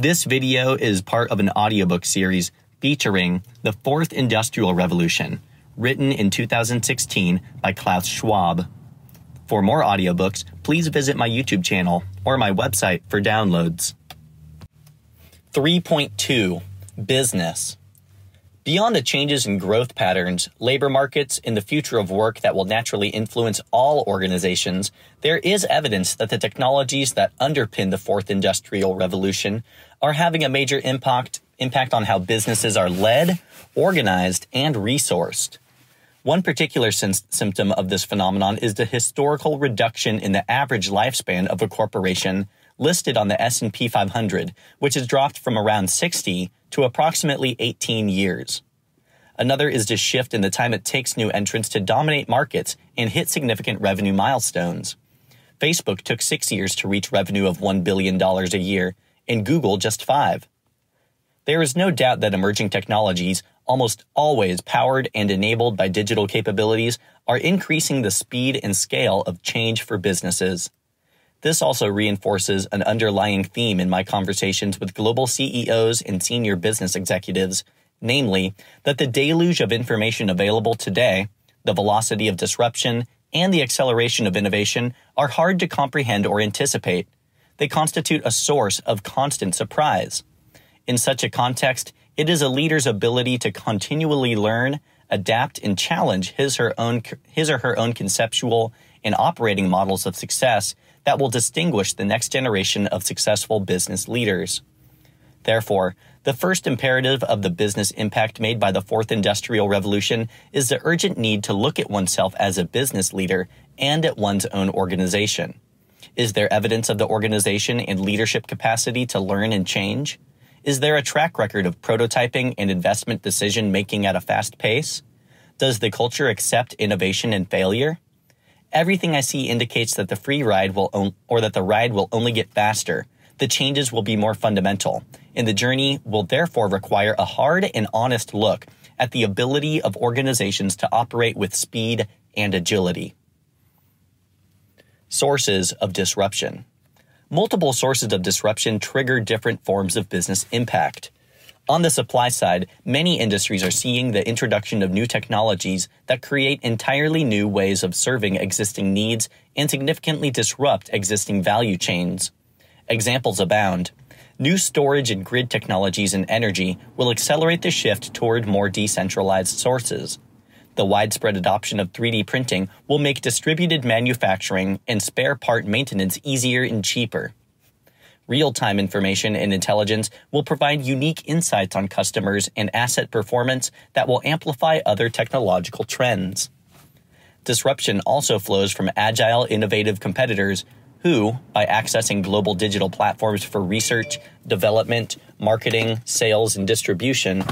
This video is part of an audiobook series featuring the Fourth Industrial Revolution, written in 2016 by Klaus Schwab. For more audiobooks, please visit my YouTube channel or my website for downloads. 3.2 Business Beyond the changes in growth patterns, labor markets, and the future of work that will naturally influence all organizations, there is evidence that the technologies that underpin the fourth industrial revolution are having a major impact, impact on how businesses are led, organized, and resourced. One particular symptom of this phenomenon is the historical reduction in the average lifespan of a corporation listed on the S&P 500, which has dropped from around 60 to approximately 18 years. Another is the shift in the time it takes new entrants to dominate markets and hit significant revenue milestones. Facebook took six years to reach revenue of $1 billion a year, and Google just five. There is no doubt that emerging technologies, almost always powered and enabled by digital capabilities, are increasing the speed and scale of change for businesses. This also reinforces an underlying theme in my conversations with global CEOs and senior business executives, namely, that the deluge of information available today, the velocity of disruption, and the acceleration of innovation are hard to comprehend or anticipate. They constitute a source of constant surprise. In such a context, it is a leader's ability to continually learn, adapt, and challenge his, her own, his or her own conceptual and operating models of success that will distinguish the next generation of successful business leaders. Therefore, the first imperative of the business impact made by the fourth industrial revolution is the urgent need to look at oneself as a business leader and at one's own organization. Is there evidence of the organization and leadership capacity to learn and change? Is there a track record of prototyping and investment decision making at a fast pace? Does the culture accept innovation and failure? Everything I see indicates that the free ride will, on- or that the ride will only get faster. The changes will be more fundamental, and the journey will therefore require a hard and honest look at the ability of organizations to operate with speed and agility. Sources of disruption. Multiple sources of disruption trigger different forms of business impact. On the supply side, many industries are seeing the introduction of new technologies that create entirely new ways of serving existing needs and significantly disrupt existing value chains. Examples abound. New storage and grid technologies in energy will accelerate the shift toward more decentralized sources. The widespread adoption of 3D printing will make distributed manufacturing and spare part maintenance easier and cheaper real time information and intelligence will provide unique insights on customers and asset performance that will amplify other technological trends. Disruption also flows from agile, innovative competitors who, by accessing global digital platforms for research, development, marketing, sales, and distribution,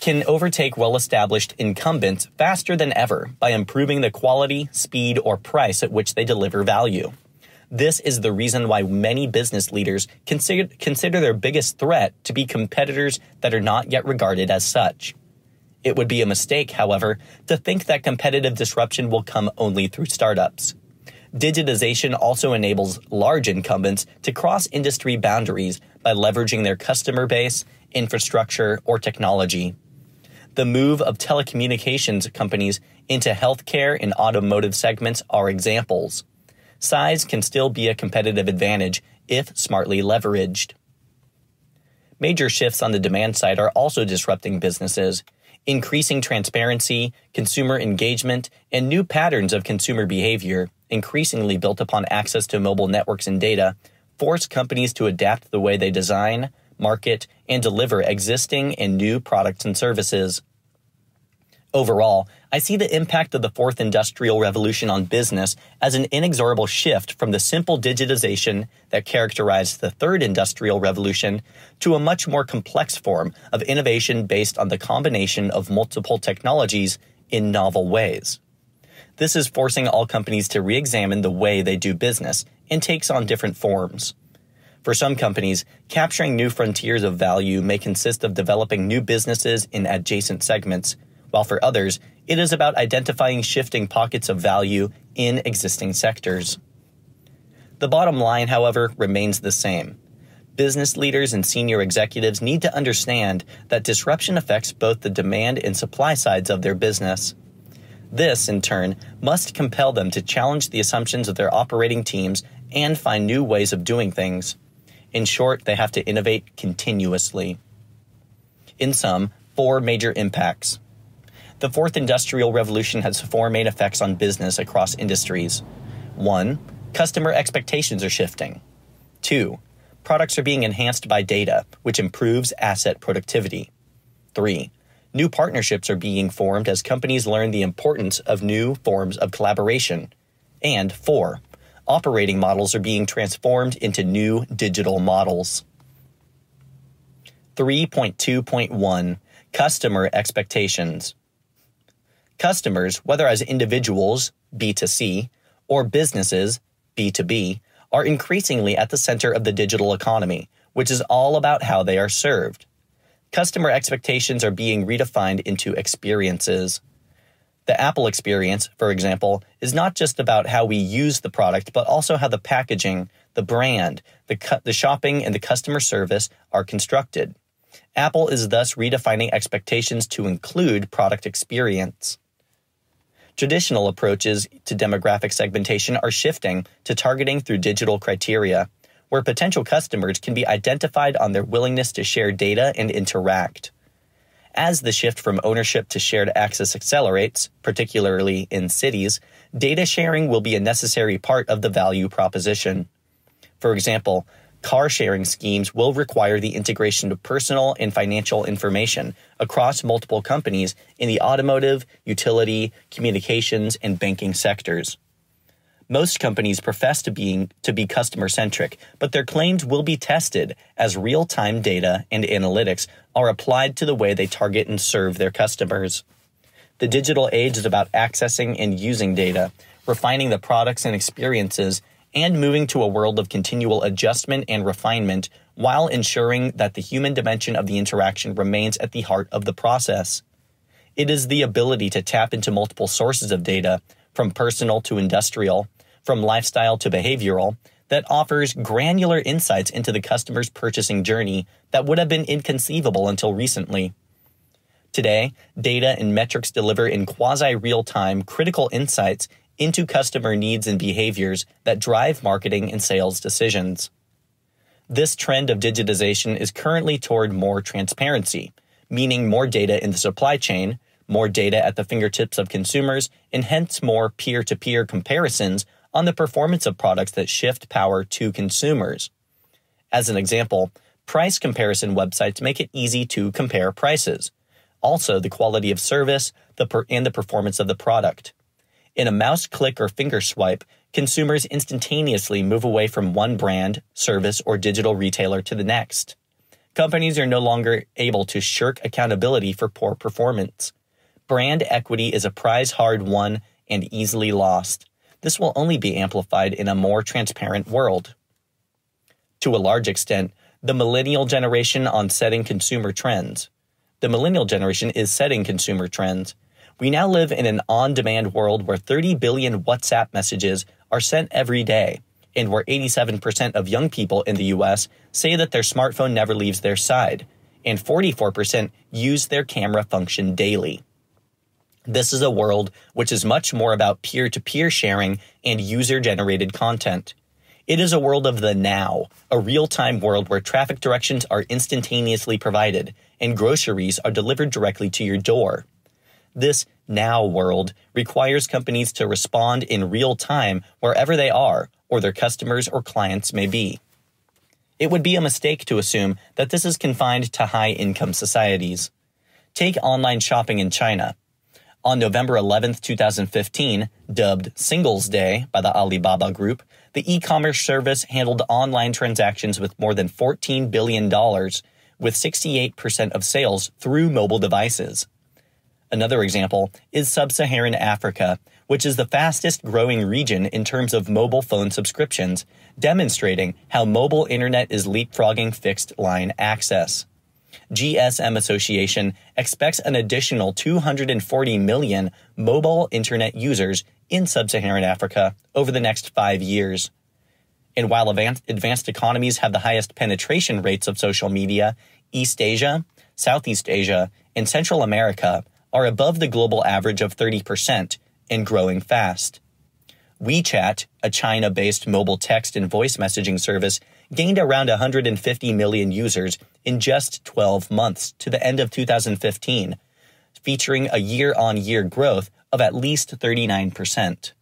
can overtake well established incumbents faster than ever by improving the quality, speed, or price at which they deliver value. This is the reason why many business leaders consider, consider their biggest threat to be competitors that are not yet regarded as such. It would be a mistake, however, to think that competitive disruption will come only through startups. Digitization also enables large incumbents to cross industry boundaries by leveraging their customer base, infrastructure, or technology. The move of telecommunications companies into healthcare and automotive segments are examples size can still be a competitive advantage if smartly leveraged. Major shifts on the demand side are also disrupting businesses. Increasing transparency, consumer engagement, and new patterns of consumer behavior, increasingly built upon access to mobile networks and data, force companies to adapt the way they design, market, and deliver existing and new products and services. Overall, I see the impact of the fourth industrial revolution on business as an inexorable shift from the simple digitization that characterized the third industrial revolution to a much more complex form of innovation based on the combination of multiple technologies in novel ways. This is forcing all companies to re examine the way they do business and takes on different forms. For some companies, capturing new frontiers of value may consist of developing new businesses in adjacent segments while for others, it is about identifying shifting pockets of value in existing sectors. The bottom line, however, remains the same. business leaders and senior executives need to understand that disruption affects both the demand and supply sides of their business. This, in turn, must compel them to challenge the assumptions of their operating teams and find new ways of doing things. In short, they have to innovate continuously. In sum, four major impacts. The fourth industrial revolution has four main effects on business across industries. One, customer expectations are shifting. Two, products are being enhanced by data, which improves asset productivity. Three, new partnerships are being formed as companies learn the importance of new forms of collaboration. And four, operating models are being transformed into new digital models. 3.2.1 Customer Expectations Customers, whether as individuals, B2C, or businesses, B2B, are increasingly at the center of the digital economy, which is all about how they are served. Customer expectations are being redefined into experiences. The Apple experience, for example, is not just about how we use the product, but also how the packaging, the brand, the, cu- the shopping, and the customer service are constructed. Apple is thus redefining expectations to include product experience. Traditional approaches to demographic segmentation are shifting to targeting through digital criteria, where potential customers can be identified on their willingness to share data and interact. As the shift from ownership to shared access accelerates, particularly in cities, data sharing will be a necessary part of the value proposition. For example, car sharing schemes will require the integration of personal and financial information across multiple companies in the automotive, utility, communications, and banking sectors. Most companies profess to being to be customer centric, but their claims will be tested as real-time data and analytics are applied to the way they target and serve their customers. The digital age is about accessing and using data, refining the products and experiences and moving to a world of continual adjustment and refinement while ensuring that the human dimension of the interaction remains at the heart of the process. It is the ability to tap into multiple sources of data, from personal to industrial, from lifestyle to behavioral, that offers granular insights into the customer's purchasing journey that would have been inconceivable until recently. Today, data and metrics deliver in quasi real time critical insights into customer needs and behaviors that drive marketing and sales decisions. This trend of digitization is currently toward more transparency, meaning more data in the supply chain, more data at the fingertips of consumers, and hence more peer to peer comparisons on the performance of products that shift power to consumers. As an example, price comparison websites make it easy to compare prices. Also, the quality of service the and the performance of the product. In a mouse click or finger swipe, consumers instantaneously move away from one brand, service, or digital retailer to the next. Companies are no longer able to shirk accountability for poor performance. Brand equity is a prize hard won and easily lost. This will only be amplified in a more transparent world. To a large extent, the millennial generation on setting consumer trends. The millennial generation is setting consumer trends. We now live in an on demand world where 30 billion WhatsApp messages are sent every day, and where 87% of young people in the US say that their smartphone never leaves their side, and 44% use their camera function daily. This is a world which is much more about peer to peer sharing and user generated content. It is a world of the now, a real time world where traffic directions are instantaneously provided and groceries are delivered directly to your door. This now world requires companies to respond in real time wherever they are or their customers or clients may be. It would be a mistake to assume that this is confined to high income societies. Take online shopping in China. On November 11, 2015, dubbed Singles Day by the Alibaba Group, the e commerce service handled online transactions with more than $14 billion, with 68% of sales through mobile devices. Another example is sub Saharan Africa, which is the fastest growing region in terms of mobile phone subscriptions, demonstrating how mobile internet is leapfrogging fixed line access. GSM Association expects an additional 240 million mobile internet users in sub Saharan Africa over the next five years. And while advanced economies have the highest penetration rates of social media, East Asia, Southeast Asia, and Central America are above the global average of 30% and growing fast. WeChat, a China based mobile text and voice messaging service, gained around 150 million users in just 12 months to the end of 2015, featuring a year on year growth of at least 39%.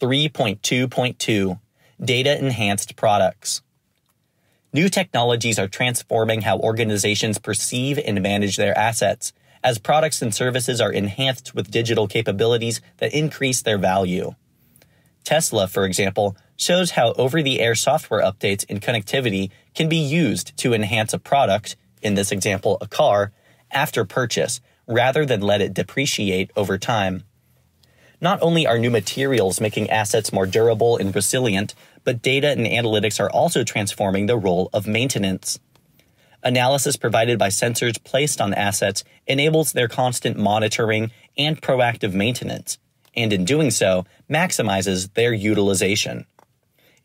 3.2.2 Data Enhanced Products. New technologies are transforming how organizations perceive and manage their assets, as products and services are enhanced with digital capabilities that increase their value. Tesla, for example, shows how over the air software updates and connectivity can be used to enhance a product, in this example, a car, after purchase, rather than let it depreciate over time. Not only are new materials making assets more durable and resilient, but data and analytics are also transforming the role of maintenance. Analysis provided by sensors placed on assets enables their constant monitoring and proactive maintenance, and in doing so, maximizes their utilization.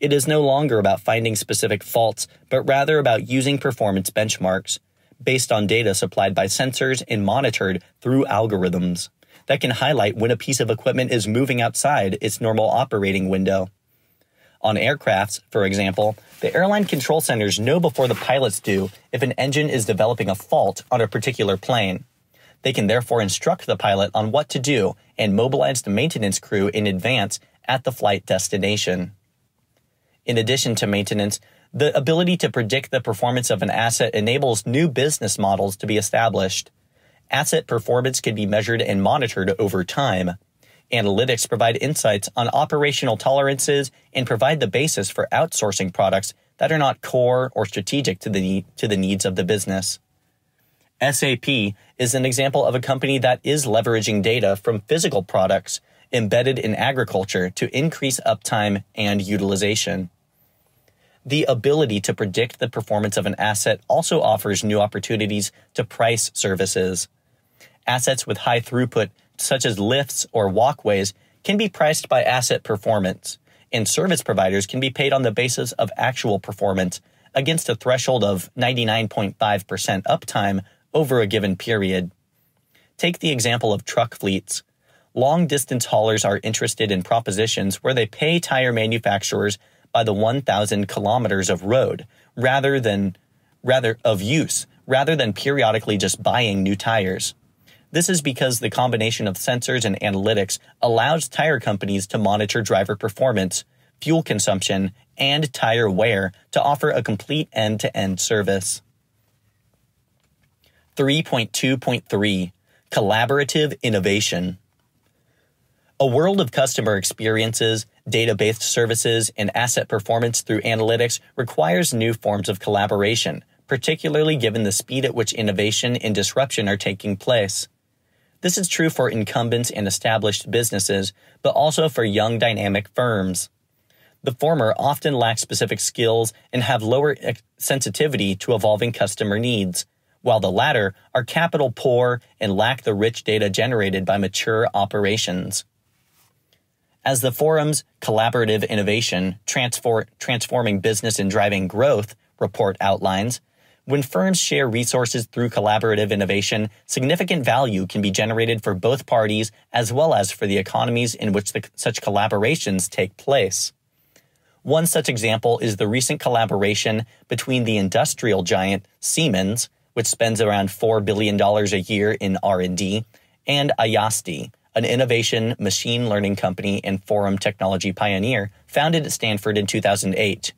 It is no longer about finding specific faults, but rather about using performance benchmarks based on data supplied by sensors and monitored through algorithms that can highlight when a piece of equipment is moving outside its normal operating window. On aircrafts, for example, the airline control centers know before the pilots do if an engine is developing a fault on a particular plane. They can therefore instruct the pilot on what to do and mobilize the maintenance crew in advance at the flight destination. In addition to maintenance, the ability to predict the performance of an asset enables new business models to be established. Asset performance can be measured and monitored over time. Analytics provide insights on operational tolerances and provide the basis for outsourcing products that are not core or strategic to the, to the needs of the business. SAP is an example of a company that is leveraging data from physical products embedded in agriculture to increase uptime and utilization. The ability to predict the performance of an asset also offers new opportunities to price services. Assets with high throughput, such as lifts or walkways, can be priced by asset performance, and service providers can be paid on the basis of actual performance against a threshold of 99.5% uptime over a given period. Take the example of truck fleets. Long distance haulers are interested in propositions where they pay tire manufacturers by the 1000 kilometers of road rather than rather of use rather than periodically just buying new tires. This is because the combination of sensors and analytics allows tire companies to monitor driver performance, fuel consumption, and tire wear to offer a complete end to end service. 3.2.3 Collaborative Innovation. A world of customer experiences, data based services, and asset performance through analytics requires new forms of collaboration, particularly given the speed at which innovation and disruption are taking place. This is true for incumbents and established businesses, but also for young dynamic firms. The former often lack specific skills and have lower sensitivity to evolving customer needs, while the latter are capital poor and lack the rich data generated by mature operations. As the forum's Collaborative Innovation Transfor- Transforming Business and Driving Growth report outlines, when firms share resources through collaborative innovation, significant value can be generated for both parties as well as for the economies in which the, such collaborations take place. One such example is the recent collaboration between the industrial giant Siemens, which spends around $4 billion a year in R&D, and Ayasdi, an innovation machine learning company and forum technology pioneer founded at Stanford in 2008.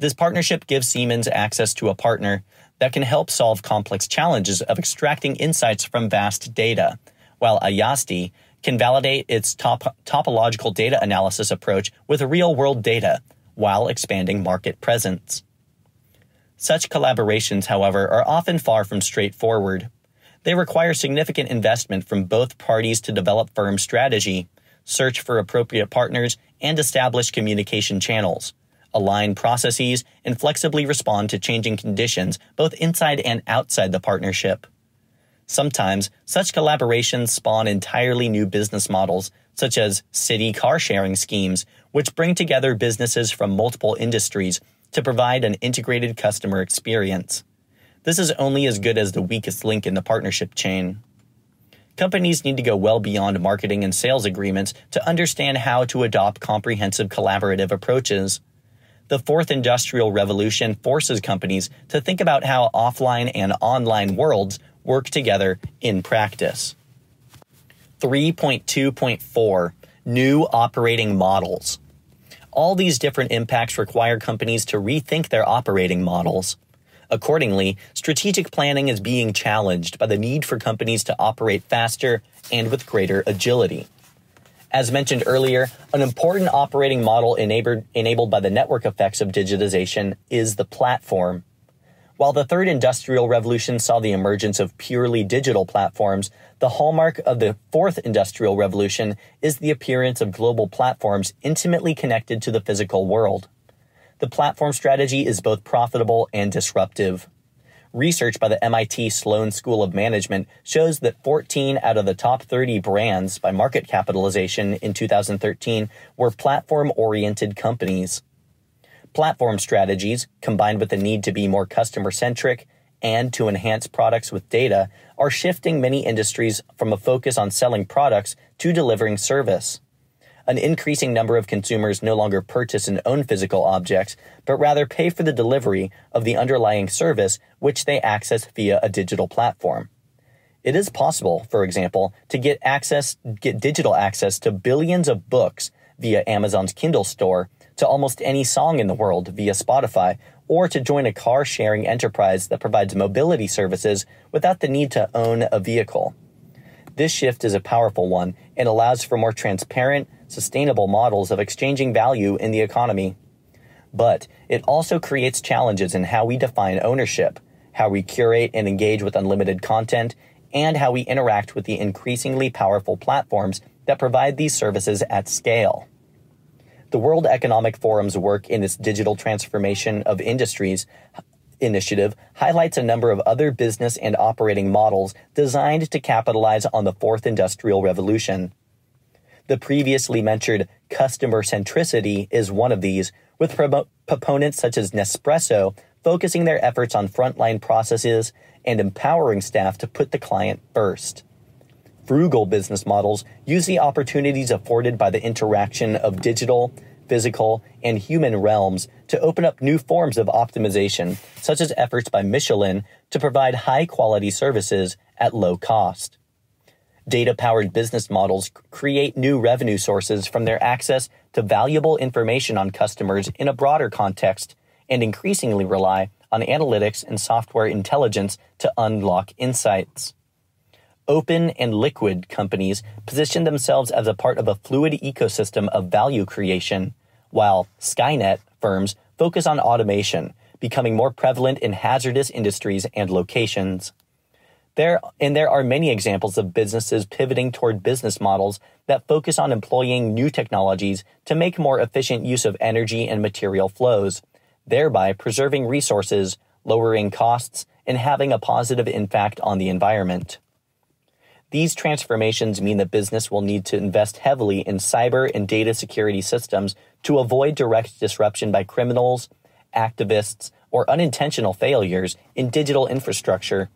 This partnership gives Siemens access to a partner that can help solve complex challenges of extracting insights from vast data, while Ayasdi can validate its top, topological data analysis approach with real world data while expanding market presence. Such collaborations, however, are often far from straightforward. They require significant investment from both parties to develop firm strategy, search for appropriate partners, and establish communication channels align processes, and flexibly respond to changing conditions both inside and outside the partnership. Sometimes, such collaborations spawn entirely new business models, such as city car sharing schemes, which bring together businesses from multiple industries to provide an integrated customer experience. This is only as good as the weakest link in the partnership chain. Companies need to go well beyond marketing and sales agreements to understand how to adopt comprehensive collaborative approaches. The fourth industrial revolution forces companies to think about how offline and online worlds work together in practice. 3.2.4 New Operating Models. All these different impacts require companies to rethink their operating models. Accordingly, strategic planning is being challenged by the need for companies to operate faster and with greater agility. As mentioned earlier, an important operating model enabled, enabled by the network effects of digitization is the platform. While the third industrial revolution saw the emergence of purely digital platforms, the hallmark of the fourth industrial revolution is the appearance of global platforms intimately connected to the physical world the platform strategy is both profitable and disruptive. Research by the MIT Sloan School of Management shows that 14 out of the top 30 brands by market capitalization in 2013 were platform oriented companies. Platform strategies, combined with the need to be more customer centric and to enhance products with data, are shifting many industries from a focus on selling products to delivering service an increasing number of consumers no longer purchase and own physical objects, but rather pay for the delivery of the underlying service which they access via a digital platform. It is possible, for example, to get access, get digital access to billions of books via Amazon's Kindle store, to almost any song in the world via Spotify, or to join a car sharing enterprise that provides mobility services without the need to own a vehicle. This shift is a powerful one and allows for more transparent, sustainable models of exchanging value in the economy. But it also creates challenges in how we define ownership, how we curate and engage with unlimited content, and how we interact with the increasingly powerful platforms that provide these services at scale. The World Economic Forum's work in its digital transformation of industries initiative highlights a number of other business and operating models designed to capitalize on the fourth industrial revolution. The previously mentioned customer centricity is one of these, with pro- proponents such as Nespresso focusing their efforts on frontline processes and empowering staff to put the client first. Frugal business models use the opportunities afforded by the interaction of digital, physical, and human realms to open up new forms of optimization, such as efforts by Michelin to provide high quality services at low cost. Data powered business models create new revenue sources from their access to valuable information on customers in a broader context and increasingly rely on analytics and software intelligence to unlock insights. Open and liquid companies position themselves as a part of a fluid ecosystem of value creation, while Skynet firms focus on automation, becoming more prevalent in hazardous industries and locations. There, and there are many examples of businesses pivoting toward business models that focus on employing new technologies to make more efficient use of energy and material flows, thereby preserving resources, lowering costs, and having a positive impact on the environment. These transformations mean that business will need to invest heavily in cyber and data security systems to avoid direct disruption by criminals, activists, or unintentional failures in digital infrastructure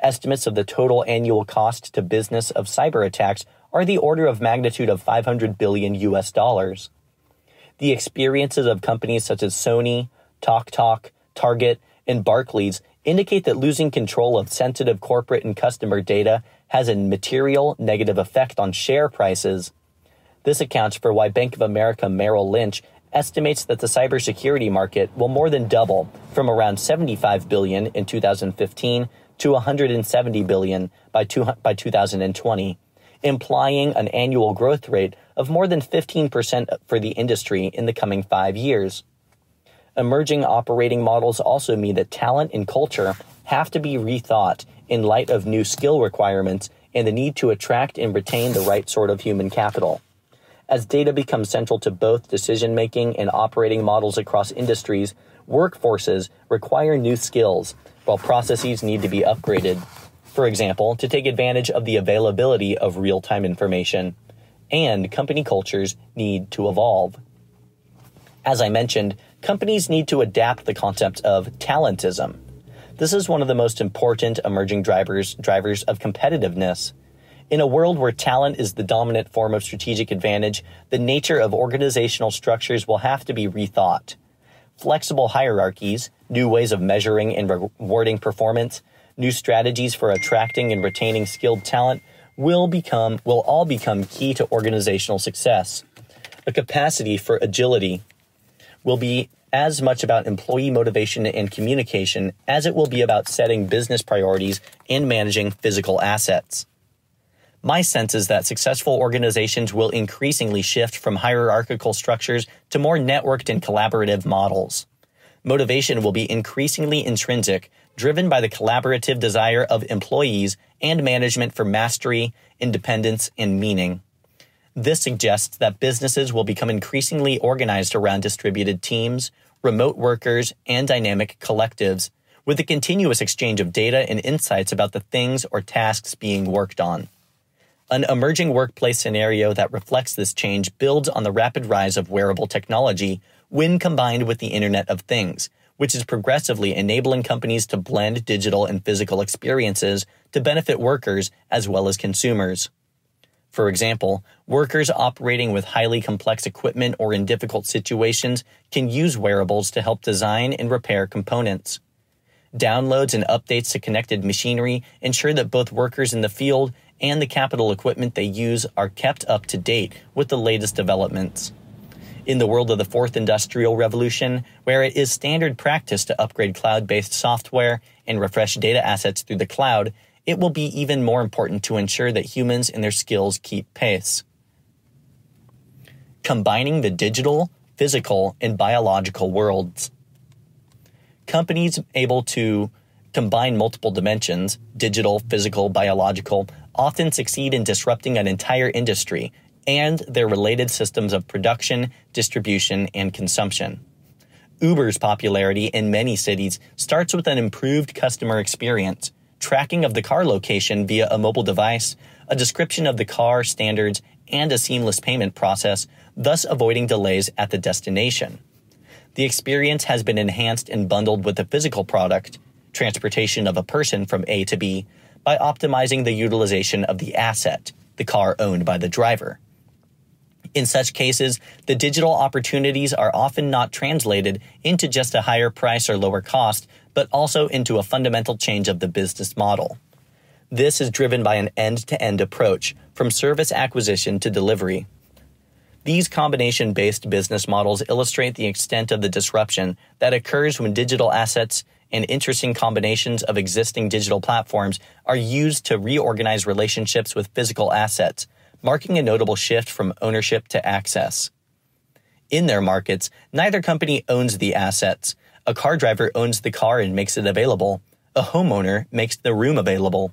Estimates of the total annual cost to business of cyber attacks are the order of magnitude of 500 billion US dollars. The experiences of companies such as Sony, TalkTalk, Target, and Barclays indicate that losing control of sensitive corporate and customer data has a material negative effect on share prices. This accounts for why Bank of America Merrill Lynch estimates that the cybersecurity market will more than double from around 75 billion in 2015 to 170 billion by, two, by 2020, implying an annual growth rate of more than 15% for the industry in the coming five years. Emerging operating models also mean that talent and culture have to be rethought in light of new skill requirements and the need to attract and retain the right sort of human capital. As data becomes central to both decision making and operating models across industries, workforces require new skills while processes need to be upgraded, for example, to take advantage of the availability of real time information, and company cultures need to evolve. As I mentioned, companies need to adapt the concept of talentism. This is one of the most important emerging drivers drivers of competitiveness. In a world where talent is the dominant form of strategic advantage, the nature of organizational structures will have to be rethought. Flexible hierarchies, new ways of measuring and rewarding performance, new strategies for attracting and retaining skilled talent will become will all become key to organizational success. A capacity for agility will be as much about employee motivation and communication as it will be about setting business priorities and managing physical assets. My sense is that successful organizations will increasingly shift from hierarchical structures to more networked and collaborative models. Motivation will be increasingly intrinsic, driven by the collaborative desire of employees and management for mastery, independence, and meaning. This suggests that businesses will become increasingly organized around distributed teams, remote workers, and dynamic collectives, with a continuous exchange of data and insights about the things or tasks being worked on. An emerging workplace scenario that reflects this change builds on the rapid rise of wearable technology when combined with the Internet of Things, which is progressively enabling companies to blend digital and physical experiences to benefit workers as well as consumers. For example, workers operating with highly complex equipment or in difficult situations can use wearables to help design and repair components. Downloads and updates to connected machinery ensure that both workers in the field and the capital equipment they use are kept up to date with the latest developments. In the world of the fourth industrial revolution, where it is standard practice to upgrade cloud based software and refresh data assets through the cloud, it will be even more important to ensure that humans and their skills keep pace. Combining the digital, physical, and biological worlds. Companies able to combine multiple dimensions digital, physical, biological often succeed in disrupting an entire industry and their related systems of production, distribution, and consumption. Uber's popularity in many cities starts with an improved customer experience, tracking of the car location via a mobile device, a description of the car standards, and a seamless payment process, thus avoiding delays at the destination. The experience has been enhanced and bundled with the physical product, transportation of a person from A to B, by optimizing the utilization of the asset, the car owned by the driver. In such cases, the digital opportunities are often not translated into just a higher price or lower cost, but also into a fundamental change of the business model. This is driven by an end to end approach, from service acquisition to delivery. These combination based business models illustrate the extent of the disruption that occurs when digital assets and interesting combinations of existing digital platforms are used to reorganize relationships with physical assets, marking a notable shift from ownership to access. In their markets, neither company owns the assets. A car driver owns the car and makes it available. A homeowner makes the room available.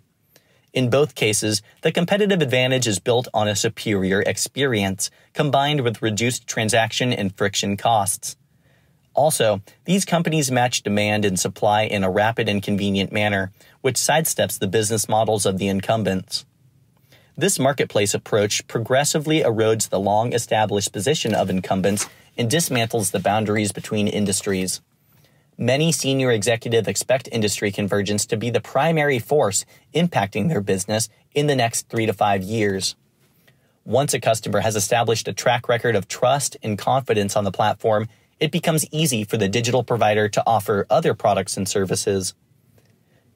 In both cases, the competitive advantage is built on a superior experience, combined with reduced transaction and friction costs. Also, these companies match demand and supply in a rapid and convenient manner, which sidesteps the business models of the incumbents. This marketplace approach progressively erodes the long established position of incumbents and dismantles the boundaries between industries. Many senior executives expect industry convergence to be the primary force impacting their business in the next three to five years. Once a customer has established a track record of trust and confidence on the platform, it becomes easy for the digital provider to offer other products and services.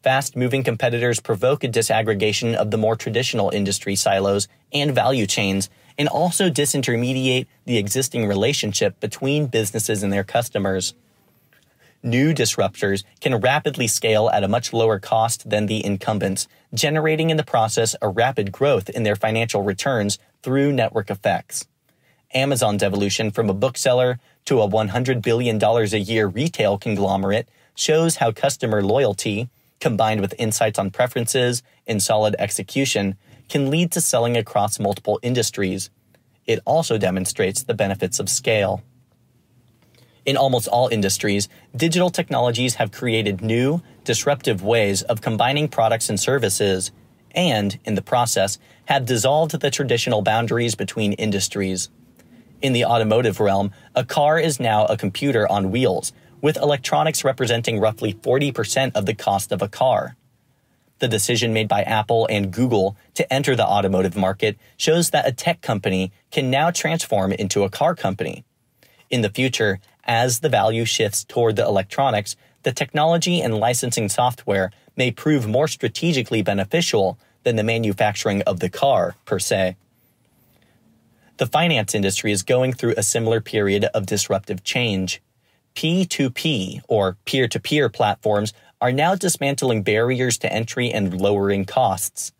Fast moving competitors provoke a disaggregation of the more traditional industry silos and value chains and also disintermediate the existing relationship between businesses and their customers. New disruptors can rapidly scale at a much lower cost than the incumbents, generating in the process a rapid growth in their financial returns through network effects. Amazon's evolution from a bookseller to a $100 billion a year retail conglomerate shows how customer loyalty, combined with insights on preferences and solid execution, can lead to selling across multiple industries. It also demonstrates the benefits of scale. In almost all industries, digital technologies have created new, disruptive ways of combining products and services, and, in the process, have dissolved the traditional boundaries between industries. In the automotive realm, a car is now a computer on wheels, with electronics representing roughly 40% of the cost of a car. The decision made by Apple and Google to enter the automotive market shows that a tech company can now transform into a car company. In the future, as the value shifts toward the electronics, the technology and licensing software may prove more strategically beneficial than the manufacturing of the car per se. The finance industry is going through a similar period of disruptive change. P2P, or peer to peer platforms, are now dismantling barriers to entry and lowering costs.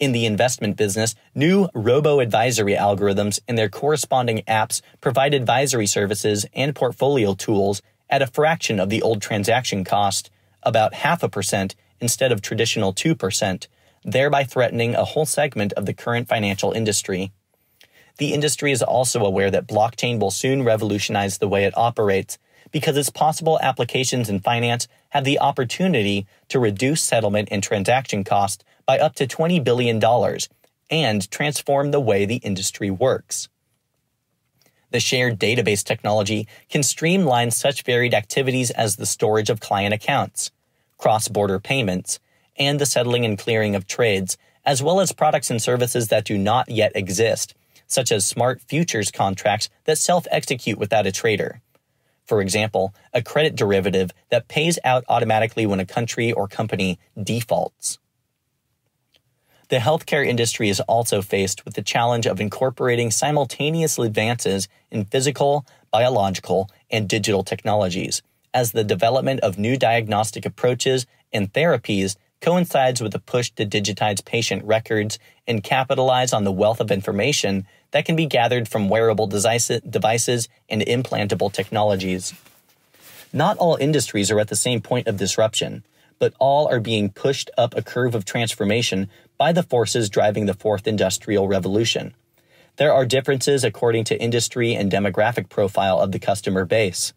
In the investment business, new robo advisory algorithms and their corresponding apps provide advisory services and portfolio tools at a fraction of the old transaction cost, about half a percent instead of traditional 2%, thereby threatening a whole segment of the current financial industry. The industry is also aware that blockchain will soon revolutionize the way it operates because its possible applications in finance have the opportunity to reduce settlement and transaction cost by up to $20 billion and transform the way the industry works. The shared database technology can streamline such varied activities as the storage of client accounts, cross border payments, and the settling and clearing of trades, as well as products and services that do not yet exist such as smart futures contracts that self execute without a trader. For example, a credit derivative that pays out automatically when a country or company defaults. The healthcare industry is also faced with the challenge of incorporating simultaneous advances in physical, biological, and digital technologies, as the development of new diagnostic approaches and therapies coincides with the push to digitize patient records and capitalize on the wealth of information that can be gathered from wearable devices and implantable technologies. Not all industries are at the same point of disruption, but all are being pushed up a curve of transformation by the forces driving the fourth industrial revolution. There are differences according to industry and demographic profile of the customer base.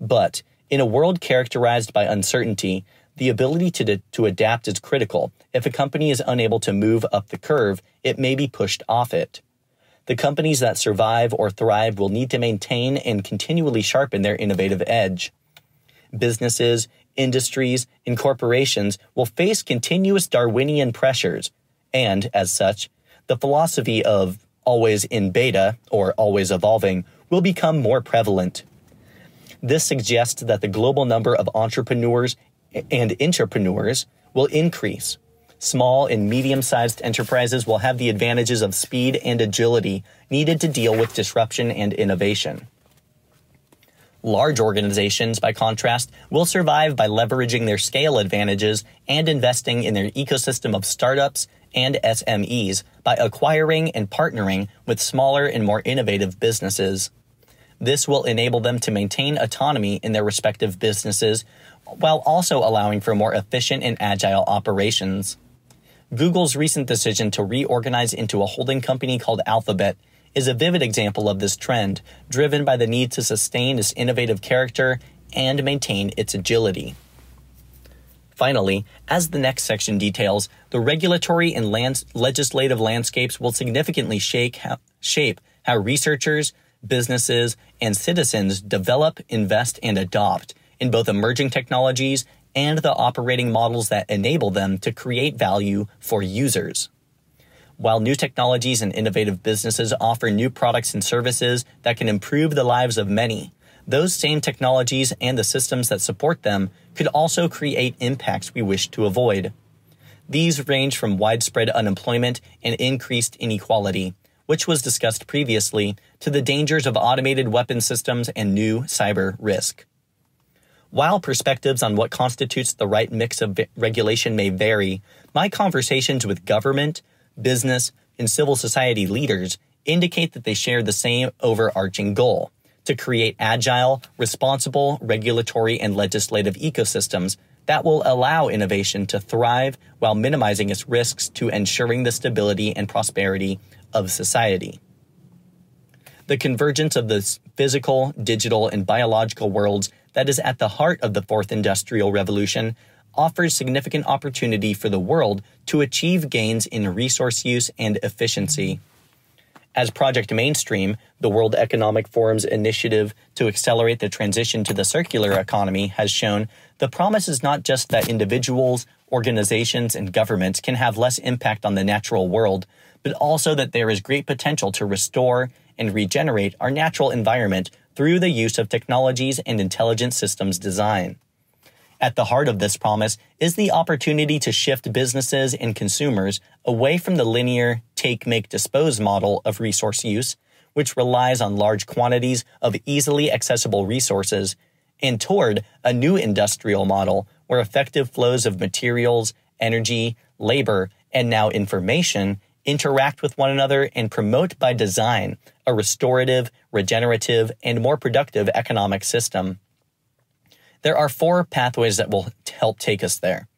But in a world characterized by uncertainty, the ability to, to adapt is critical. If a company is unable to move up the curve, it may be pushed off it. The companies that survive or thrive will need to maintain and continually sharpen their innovative edge. Businesses, industries, and corporations will face continuous Darwinian pressures, and as such, the philosophy of always in beta or always evolving will become more prevalent. This suggests that the global number of entrepreneurs and intrapreneurs will increase. Small and medium sized enterprises will have the advantages of speed and agility needed to deal with disruption and innovation. Large organizations, by contrast, will survive by leveraging their scale advantages and investing in their ecosystem of startups and SMEs by acquiring and partnering with smaller and more innovative businesses. This will enable them to maintain autonomy in their respective businesses while also allowing for more efficient and agile operations. Google's recent decision to reorganize into a holding company called Alphabet is a vivid example of this trend, driven by the need to sustain its innovative character and maintain its agility. Finally, as the next section details, the regulatory and land- legislative landscapes will significantly shape how researchers, businesses, and citizens develop, invest, and adopt in both emerging technologies and the operating models that enable them to create value for users. While new technologies and innovative businesses offer new products and services that can improve the lives of many, those same technologies and the systems that support them could also create impacts we wish to avoid. These range from widespread unemployment and increased inequality, which was discussed previously, to the dangers of automated weapon systems and new cyber risk. While perspectives on what constitutes the right mix of regulation may vary, my conversations with government, business, and civil society leaders indicate that they share the same overarching goal to create agile, responsible regulatory and legislative ecosystems that will allow innovation to thrive while minimizing its risks to ensuring the stability and prosperity of society. The convergence of the physical, digital, and biological worlds that is at the heart of the fourth industrial revolution offers significant opportunity for the world to achieve gains in resource use and efficiency. As Project Mainstream, the World Economic Forum's initiative to accelerate the transition to the circular economy, has shown, the promise is not just that individuals, organizations, and governments can have less impact on the natural world, but also that there is great potential to restore and regenerate our natural environment through the use of technologies and intelligent systems design. At the heart of this promise is the opportunity to shift businesses and consumers away from the linear take, make, dispose model of resource use, which relies on large quantities of easily accessible resources, and toward a new industrial model where effective flows of materials, energy, labor, and now information interact with one another and promote by design a restorative, regenerative, and more productive economic system. There are four pathways that will help take us there.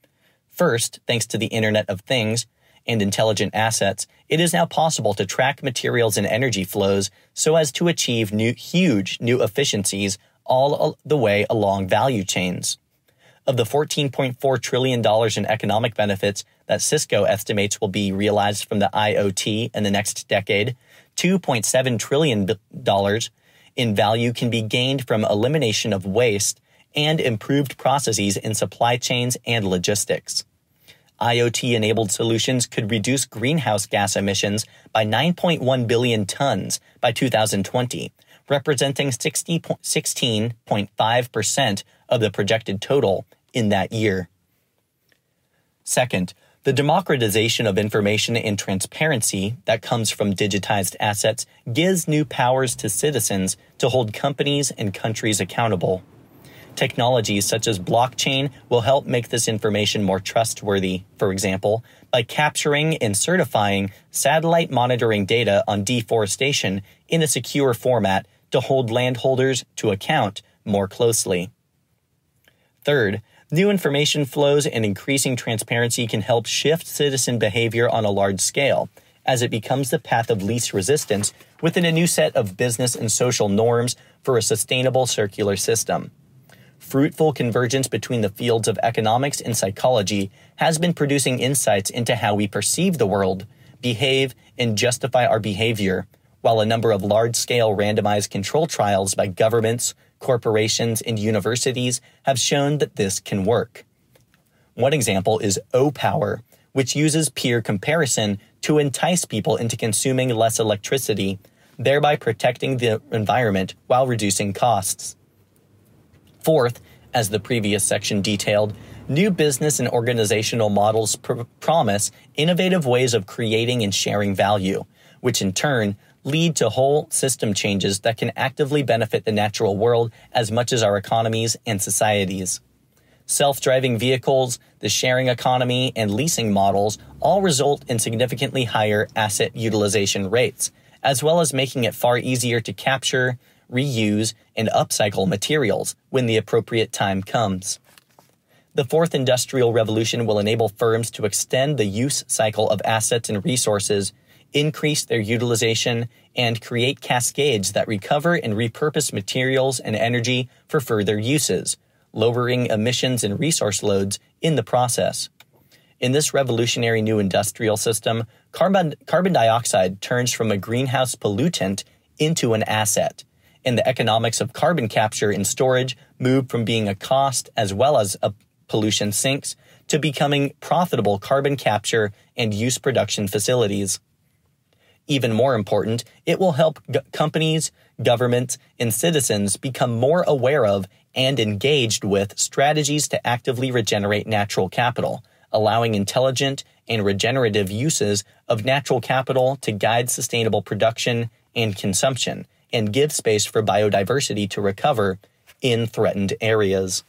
First, thanks to the Internet of Things and intelligent assets, it is now possible to track materials and energy flows so as to achieve new, huge new efficiencies all the way along value chains. Of the $14.4 trillion in economic benefits that Cisco estimates will be realized from the IoT in the next decade, $2.7 trillion in value can be gained from elimination of waste and improved processes in supply chains and logistics. IoT enabled solutions could reduce greenhouse gas emissions by 9.1 billion tons by 2020, representing 16.5% of the projected total in that year. Second, the democratization of information and transparency that comes from digitized assets gives new powers to citizens to hold companies and countries accountable. Technologies such as blockchain will help make this information more trustworthy, for example, by capturing and certifying satellite monitoring data on deforestation in a secure format to hold landholders to account more closely. Third, new information flows and increasing transparency can help shift citizen behavior on a large scale as it becomes the path of least resistance within a new set of business and social norms for a sustainable circular system. Fruitful convergence between the fields of economics and psychology has been producing insights into how we perceive the world, behave, and justify our behavior, while a number of large scale randomized control trials by governments, corporations, and universities have shown that this can work. One example is Opower, which uses peer comparison to entice people into consuming less electricity, thereby protecting the environment while reducing costs. Fourth, as the previous section detailed, new business and organizational models pr- promise innovative ways of creating and sharing value, which in turn lead to whole system changes that can actively benefit the natural world as much as our economies and societies. Self driving vehicles, the sharing economy, and leasing models all result in significantly higher asset utilization rates, as well as making it far easier to capture, reuse, and upcycle materials when the appropriate time comes. The fourth industrial revolution will enable firms to extend the use cycle of assets and resources, increase their utilization, and create cascades that recover and repurpose materials and energy for further uses, lowering emissions and resource loads in the process. In this revolutionary new industrial system, carbon, carbon dioxide turns from a greenhouse pollutant into an asset and the economics of carbon capture and storage move from being a cost as well as a pollution sinks to becoming profitable carbon capture and use production facilities. Even more important, it will help g- companies, governments, and citizens become more aware of and engaged with strategies to actively regenerate natural capital, allowing intelligent and regenerative uses of natural capital to guide sustainable production and consumption, and give space for biodiversity to recover in threatened areas.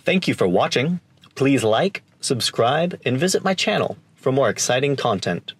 Thank you for watching. Please like, subscribe, and visit my channel for more exciting content.